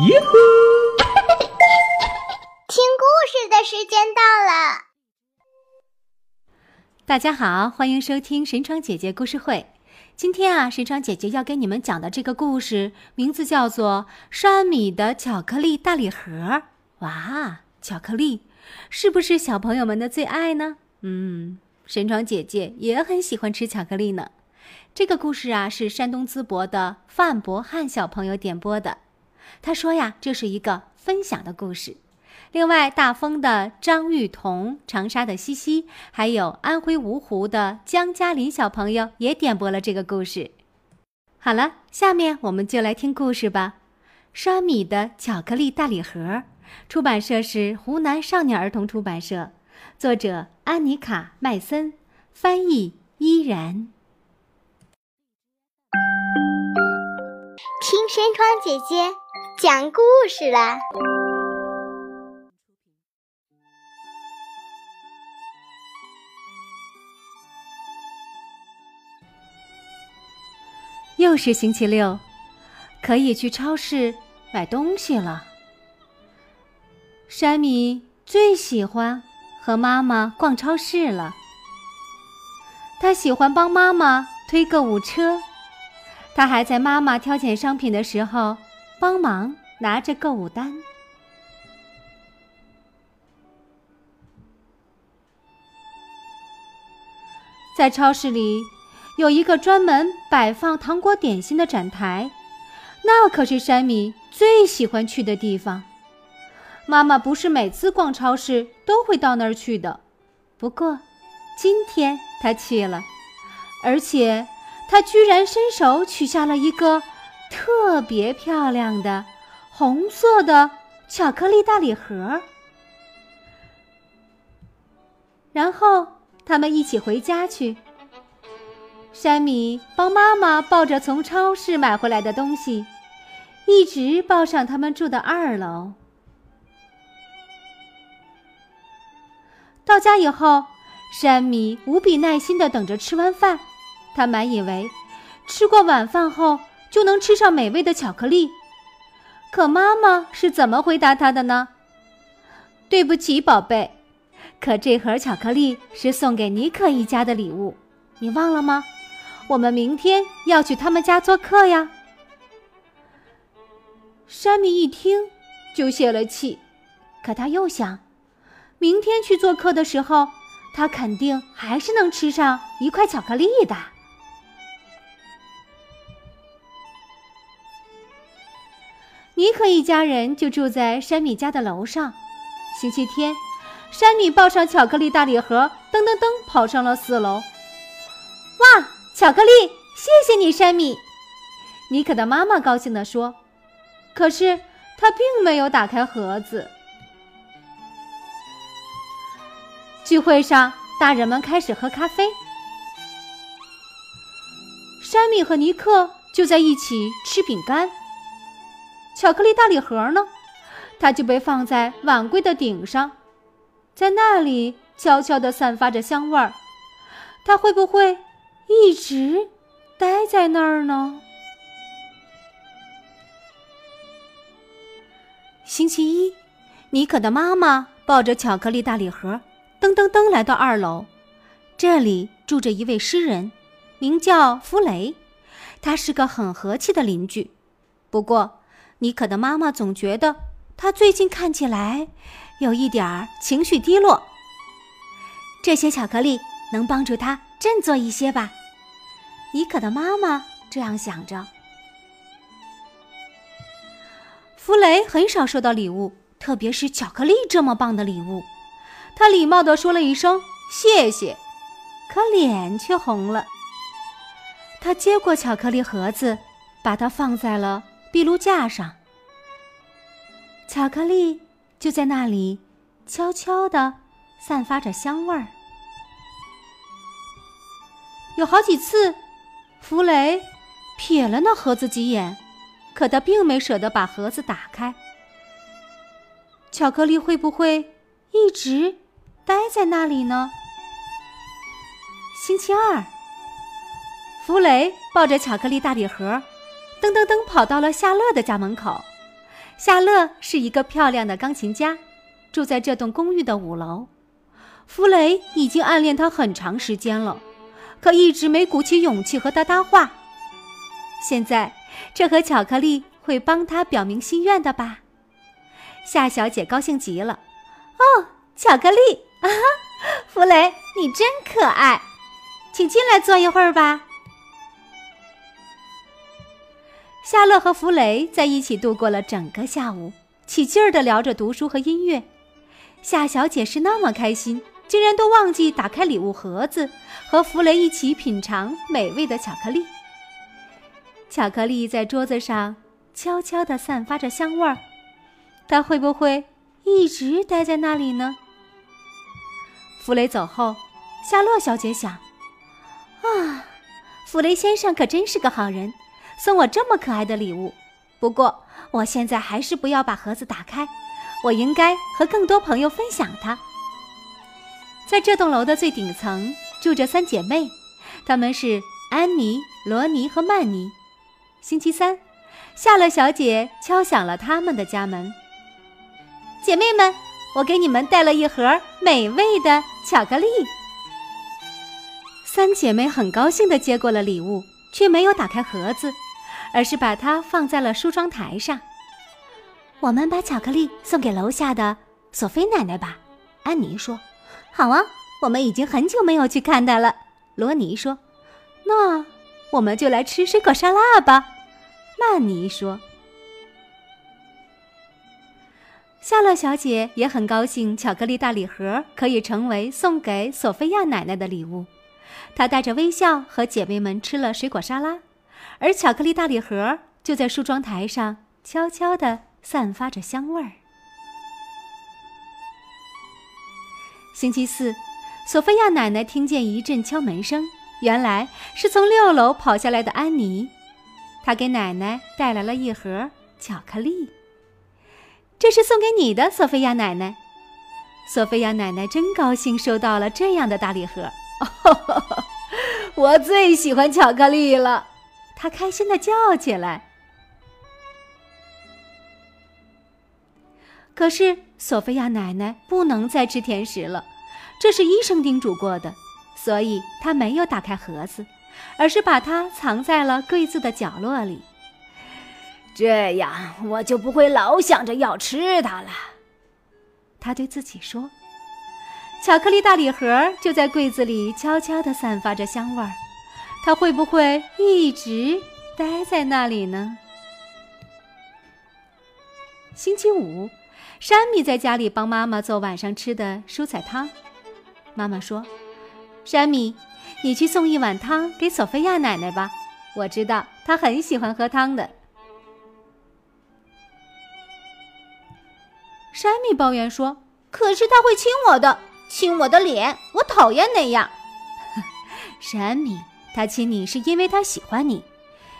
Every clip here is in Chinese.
耶呼！听故事的时间到了。大家好，欢迎收听神窗姐姐故事会。今天啊，神窗姐姐要给你们讲的这个故事名字叫做《山米的巧克力大礼盒》。哇，巧克力是不是小朋友们的最爱呢？嗯，神窗姐姐也很喜欢吃巧克力呢。这个故事啊，是山东淄博的范博汉小朋友点播的。他说呀，这是一个分享的故事。另外，大丰的张玉彤、长沙的西西，还有安徽芜湖的江嘉林小朋友也点播了这个故事。好了，下面我们就来听故事吧。刷米的巧克力大礼盒，出版社是湖南少年儿童出版社，作者安妮卡·麦森，翻译依然。听山窗姐姐讲故事啦！又是星期六，可以去超市买东西了。山米最喜欢和妈妈逛超市了。他喜欢帮妈妈推购物车，他还在妈妈挑拣商品的时候帮忙拿着购物单。在超市里。有一个专门摆放糖果点心的展台，那可是山米最喜欢去的地方。妈妈不是每次逛超市都会到那儿去的，不过今天她去了，而且她居然伸手取下了一个特别漂亮的红色的巧克力大礼盒。然后他们一起回家去。山米帮妈妈抱着从超市买回来的东西，一直抱上他们住的二楼。到家以后，山米无比耐心的等着吃完饭。他满以为吃过晚饭后就能吃上美味的巧克力。可妈妈是怎么回答他的呢？对不起，宝贝，可这盒巧克力是送给尼克一家的礼物，你忘了吗？我们明天要去他们家做客呀。山米一听就泄了气，可他又想，明天去做客的时候，他肯定还是能吃上一块巧克力的。尼克一家人就住在山米家的楼上。星期天，山米抱上巧克力大礼盒，噔噔噔跑上了四楼。哇！巧克力，谢谢你，山米。尼克的妈妈高兴地说：“可是他并没有打开盒子。”聚会上，大人们开始喝咖啡，山米和尼克就在一起吃饼干。巧克力大礼盒呢？它就被放在碗柜的顶上，在那里悄悄地散发着香味儿。它会不会？一直待在那儿呢。星期一，尼可的妈妈抱着巧克力大礼盒，噔噔噔来到二楼。这里住着一位诗人，名叫弗雷，他是个很和气的邻居。不过，尼可的妈妈总觉得他最近看起来有一点儿情绪低落。这些巧克力能帮助他。振作一些吧，尼可的妈妈这样想着。弗雷很少收到礼物，特别是巧克力这么棒的礼物。他礼貌地说了一声谢谢，可脸却红了。他接过巧克力盒子，把它放在了壁炉架上。巧克力就在那里，悄悄地散发着香味儿。有好几次，弗雷瞥了那盒子几眼，可他并没舍得把盒子打开。巧克力会不会一直待在那里呢？星期二，弗雷抱着巧克力大礼盒，噔噔噔跑到了夏乐的家门口。夏乐是一个漂亮的钢琴家，住在这栋公寓的五楼。弗雷已经暗恋她很长时间了，可一直没鼓起勇气和她搭话。现在，这盒巧克力会帮他表明心愿的吧？夏小姐高兴极了。哦，巧克力啊！弗雷，你真可爱，请进来坐一会儿吧。夏乐和弗雷在一起度过了整个下午，起劲儿的聊着读书和音乐。夏小姐是那么开心，竟然都忘记打开礼物盒子，和弗雷一起品尝美味的巧克力。巧克力在桌子上悄悄地散发着香味儿，它会不会一直待在那里呢？弗雷走后，夏洛小姐想：啊，弗雷先生可真是个好人，送我这么可爱的礼物。不过，我现在还是不要把盒子打开，我应该和更多朋友分享它。在这栋楼的最顶层住着三姐妹，她们是安妮、罗尼和曼妮。星期三，夏乐小姐敲响了他们的家门。姐妹们，我给你们带了一盒美味的巧克力。三姐妹很高兴地接过了礼物，却没有打开盒子，而是把它放在了梳妆台上。我们把巧克力送给楼下的索菲奶奶吧，安妮说。好啊，我们已经很久没有去看她了，罗尼说。那。我们就来吃水果沙拉吧，曼妮说。夏乐小姐也很高兴，巧克力大礼盒可以成为送给索菲亚奶奶的礼物。她带着微笑和姐妹们吃了水果沙拉，而巧克力大礼盒就在梳妆台上悄悄地散发着香味儿。星期四，索菲亚奶奶听见一阵敲门声。原来是从六楼跑下来的安妮，她给奶奶带来了一盒巧克力。这是送给你的，索菲亚奶奶。索菲亚奶奶真高兴收到了这样的大礼盒，我最喜欢巧克力了，她开心的叫起来。可是索菲亚奶奶不能再吃甜食了，这是医生叮嘱过的。所以她没有打开盒子，而是把它藏在了柜子的角落里。这样我就不会老想着要吃它了。他对自己说：“巧克力大礼盒就在柜子里悄悄地散发着香味儿，它会不会一直待在那里呢？”星期五，山米在家里帮妈妈做晚上吃的蔬菜汤。妈妈说。山米，你去送一碗汤给索菲亚奶奶吧，我知道她很喜欢喝汤的。山米抱怨说：“可是他会亲我的，亲我的脸，我讨厌那样。”山米，他亲你是因为他喜欢你，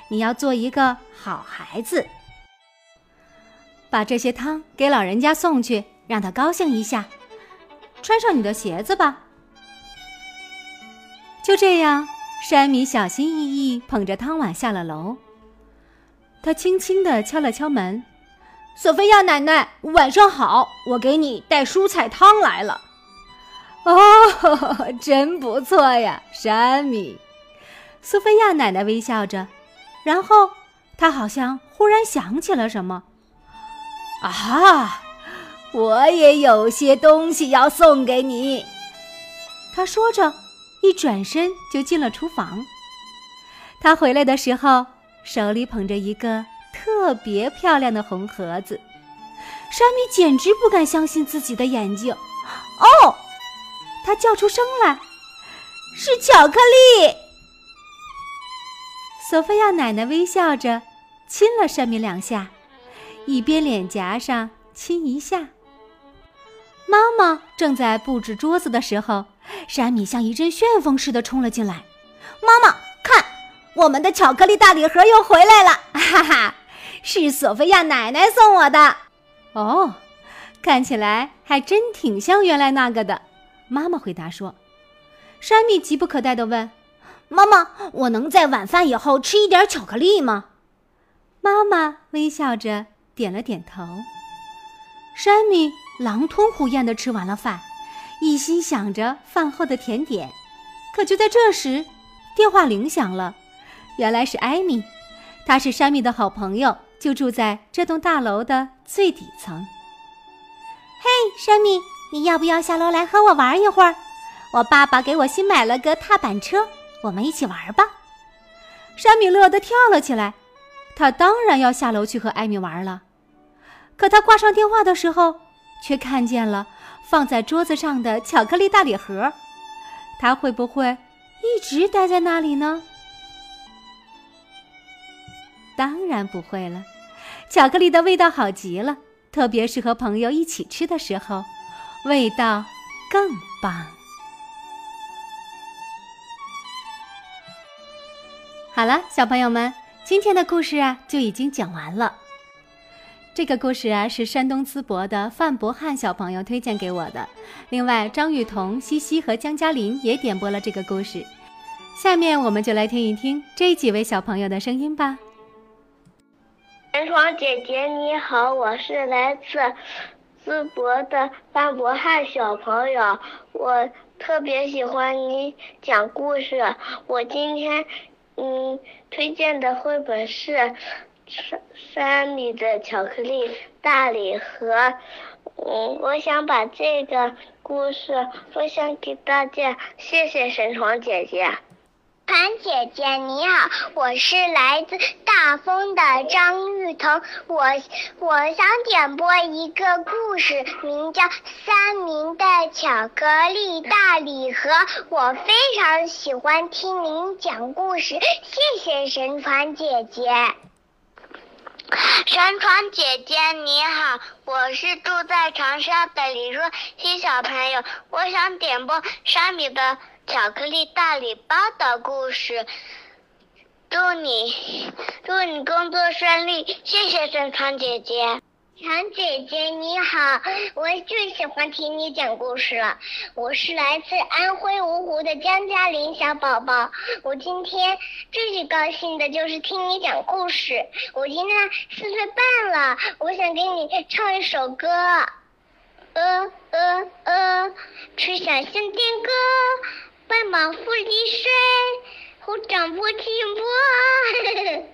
你要做一个好孩子，把这些汤给老人家送去，让他高兴一下。穿上你的鞋子吧。就这样，山米小心翼翼捧着汤碗下了楼。他轻轻地敲了敲门：“索菲亚奶奶，晚上好，我给你带蔬菜汤来了。”哦，真不错呀，山米。苏菲亚奶奶微笑着，然后她好像忽然想起了什么：“啊，我也有些东西要送给你。”她说着。一转身就进了厨房。他回来的时候，手里捧着一个特别漂亮的红盒子。山米简直不敢相信自己的眼睛。哦，他叫出声来：“是巧克力！”索菲亚奶奶微笑着亲了山米两下，一边脸颊上亲一下。妈妈正在布置桌子的时候。山米像一阵旋风似的冲了进来。妈妈，看，我们的巧克力大礼盒又回来了！哈哈，是索菲亚奶奶送我的。哦，看起来还真挺像原来那个的。妈妈回答说。山米急不可待地问：“妈妈，我能在晚饭以后吃一点巧克力吗？”妈妈微笑着点了点头。山米狼吞虎咽地吃完了饭，一心想着饭后的甜点。可就在这时，电话铃响了，原来是艾米，她是山米的好朋友，就住在这栋大楼的最底层。嘿，山米，你要不要下楼来和我玩一会儿？我爸爸给我新买了个踏板车，我们一起玩吧。山米乐得跳了起来，他当然要下楼去和艾米玩了。可他挂上电话的时候，却看见了放在桌子上的巧克力大礼盒。他会不会一直待在那里呢？当然不会了。巧克力的味道好极了，特别是和朋友一起吃的时候，味道更棒。好了，小朋友们，今天的故事啊就已经讲完了。这个故事啊是山东淄博的范博翰小朋友推荐给我的，另外张雨桐、西西和江嘉林也点播了这个故事。下面我们就来听一听这几位小朋友的声音吧。陈爽姐姐你好，我是来自淄博的范博翰小朋友，我特别喜欢你讲故事，我今天。嗯，推荐的绘本是《山山里的巧克力大礼盒》。嗯，我想把这个故事分享给大家，谢谢神床姐姐。盘姐姐你好，我是来自大丰的张玉彤，我我想点播一个故事，名叫《三明的巧克力大礼盒》。我非常喜欢听您讲故事，谢谢神传姐姐。神传姐姐你好，我是住在长沙的李若曦小朋友，我想点播山米的。巧克力大礼包的故事，祝你祝你工作顺利，谢谢沈川姐姐。长姐姐你好，我最喜欢听你讲故事了。我是来自安徽芜湖的江嘉玲小宝宝，我今天最最高兴的就是听你讲故事。我今天四岁半了，我想给你唱一首歌，呃呃呃，吹响新的歌。白马湖里水，后掌不停波。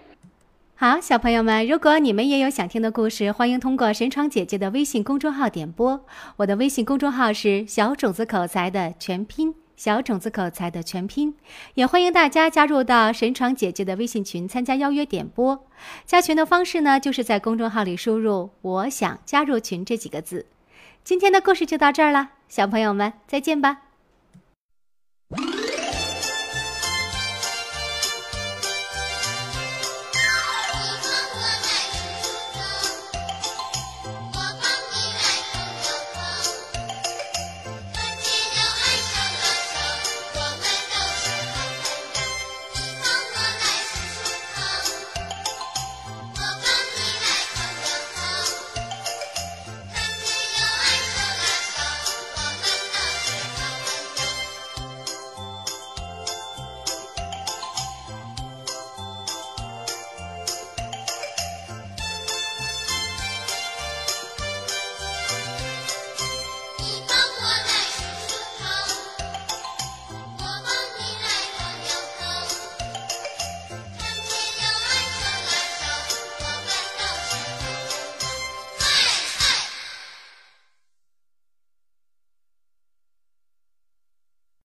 好，小朋友们，如果你们也有想听的故事，欢迎通过神闯姐姐的微信公众号点播。我的微信公众号是小种子口才的全拼，小种子口才的全拼。也欢迎大家加入到神闯姐姐的微信群，参加邀约点播。加群的方式呢，就是在公众号里输入“我想加入群”这几个字。今天的故事就到这儿了，小朋友们再见吧。